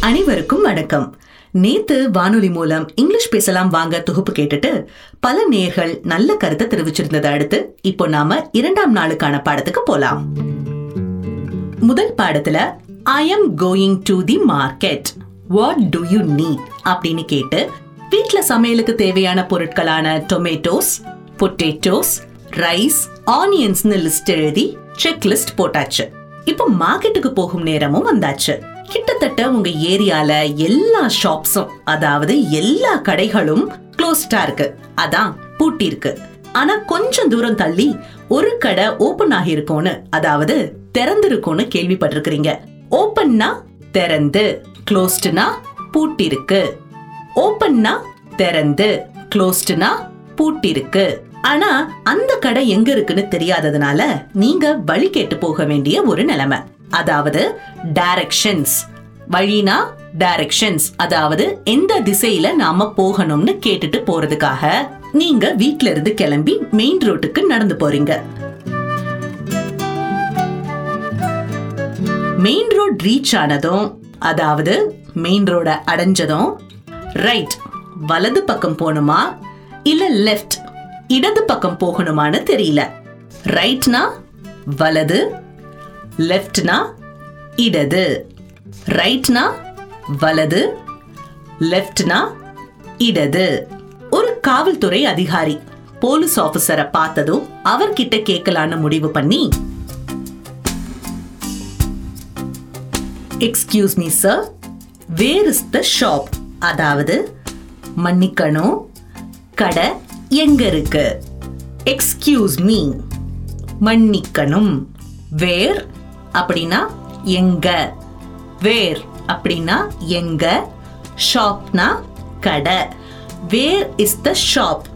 அனைவருக்கும் வணக்கம். நேத்து வானொலி மூலம் இங்கிலீஷ் பேசலாம் வாங்க தொகுப்பு கேட்டுட்டு பல நேர்கள் நல்ல கருத்தை தெரிவிச்சிருந்ததை அடுத்து இப்போ நாம இரண்டாம் நாளுக்கான பாடத்துக்கு போலாம். முதல் பாடத்துல I am going to the market what do you need அப்படின்னு கேட்டு வீட்ல சமையலுக்கு தேவையான பொருட்களான டொமேட்டோஸ் பொட்டேட்டோஸ் ரைஸ் ஆனியன்ஸ்னு லிஸ்ட் எழுதி செக் லிஸ்ட் போட்டாச்சு. இப்போ மார்க்கெட்டுக்கு போகும் நேரமும் வந்தாச்சு. கிட்டத்தட்ட உங்க ஏரியால எல்லா ஷாப்ஸும் அதாவது எல்லா கடைகளும் க்ளோஸ்டா இருக்கு. அதான் பூட்டி இருக்கு. ஆனா கொஞ்சம் தூரம் தள்ளி ஒரு கடை ஓபன் ஆகியிருக்கும்னு அதாவது திறந்திருக்கும்னு கேள்விப்பட்டிருக்கிறீங்க. ஓபன்னா திறந்து க்ளோஸ்டுனா பூட்டிருக்கு ஓபன்னா திறந்து க்ளோஸ்டுனா பூட்டிருக்கு ஆனா அந்த கடை எங்க இருக்குன்னு தெரியாததுனால நீங்க வழி கேட்டு போக வேண்டிய ஒரு நிலைமை. அதாவது டைரக்ஷன்ஸ் வழினா டைரக்ஷன்ஸ் அதாவது எந்த திசையில நாம போகணும்னு கேட்டுட்டு போறதுக்காக நீங்க வீட்ல இருந்து கிளம்பி மெயின் ரோட்டுக்கு நடந்து போறீங்க. மெயின் ரோட் ரீச் ஆனதும் அதாவது மெயின் ரோட அடைஞ்சதும் ரைட் வலது பக்கம் போகணுமா இல்ல லெஃப்ட் இடது பக்கம் போகணுமான்னு தெரியல. ரைட்னா வலது லெஃப்ட்னா இடது. ரைட்னா வலது. லெஃப்ட்னா இடது. ஒரு காவல்துறை அதிகாரி போலீஸ் ஆபீசரை பார்த்ததும் அவர்கிட்ட கேட்கலான்னு முடிவு பண்ணி excuse me sir where is the shop அதாவது மன்னிக்கணும். கடை எங்க இருக்கு? எக்ஸ்கியூஸ் மீ மன்னிக்கணும். வேர் அப்படின்னா எங்க? வேர் அப்படின்னா எங்க? ஷாப்னா கடை. வேர் இஸ் த ஷாப்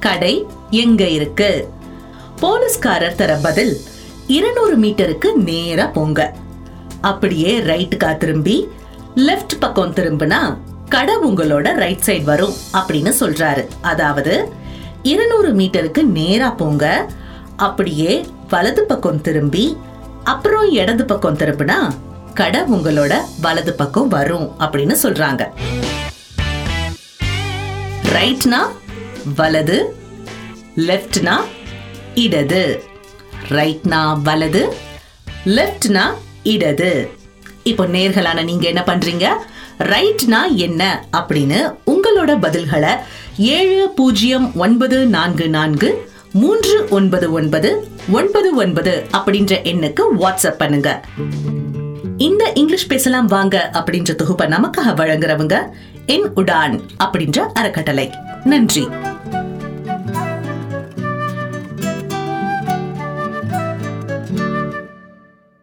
கடை எங்க இருக்கு? போலீஸ்காரர் தர பதில் இருநூறு மீட்டருக்கு நேரா போங்க. அப்படியே ரைட்டுக்கா திரும்பி லெஃப்ட் பக்கம் திரும்பினா கடை உங்களோட ரைட் சைடு வரும் அப்படின்னு சொல்றாரு. அதாவது இருநூறு மீட்டருக்கு நேரா போங்க. அப்படியே வலது பக்கம் திரும்பி அப்புறம் இடது பக்கம் திருப்பினா கடை உங்களோட வலது பக்கம் வரும் அப்படின்னு சொல்றாங்க. ரைட்னா வலது லெஃப்ட்னா இடது. ரைட்னா வலது லெஃப்ட்னா இடது. இப்போ நேர்களான நீங்க என்ன பண்றீங்க? ரைட்னா என்ன அப்படின்னு உங்களோட பதில்களை ஏழு பூஜ்ஜியம் ஒன்பது நான்கு நான்கு மூன்று ஒன்பது ஒன்பது ஒன்பது ஒன்பது அப்படின்ற எண்ணுக்கு வாட்ஸ்அப் பண்ணுங்க. இந்த இங்கிலீஷ் பேசலாம் வாங்க அப்படின்ற தொகுப்பை நமக்காக வழங்குறவங்க என் உடான் அப்படின்ற அறக்கட்டளை. நன்றி.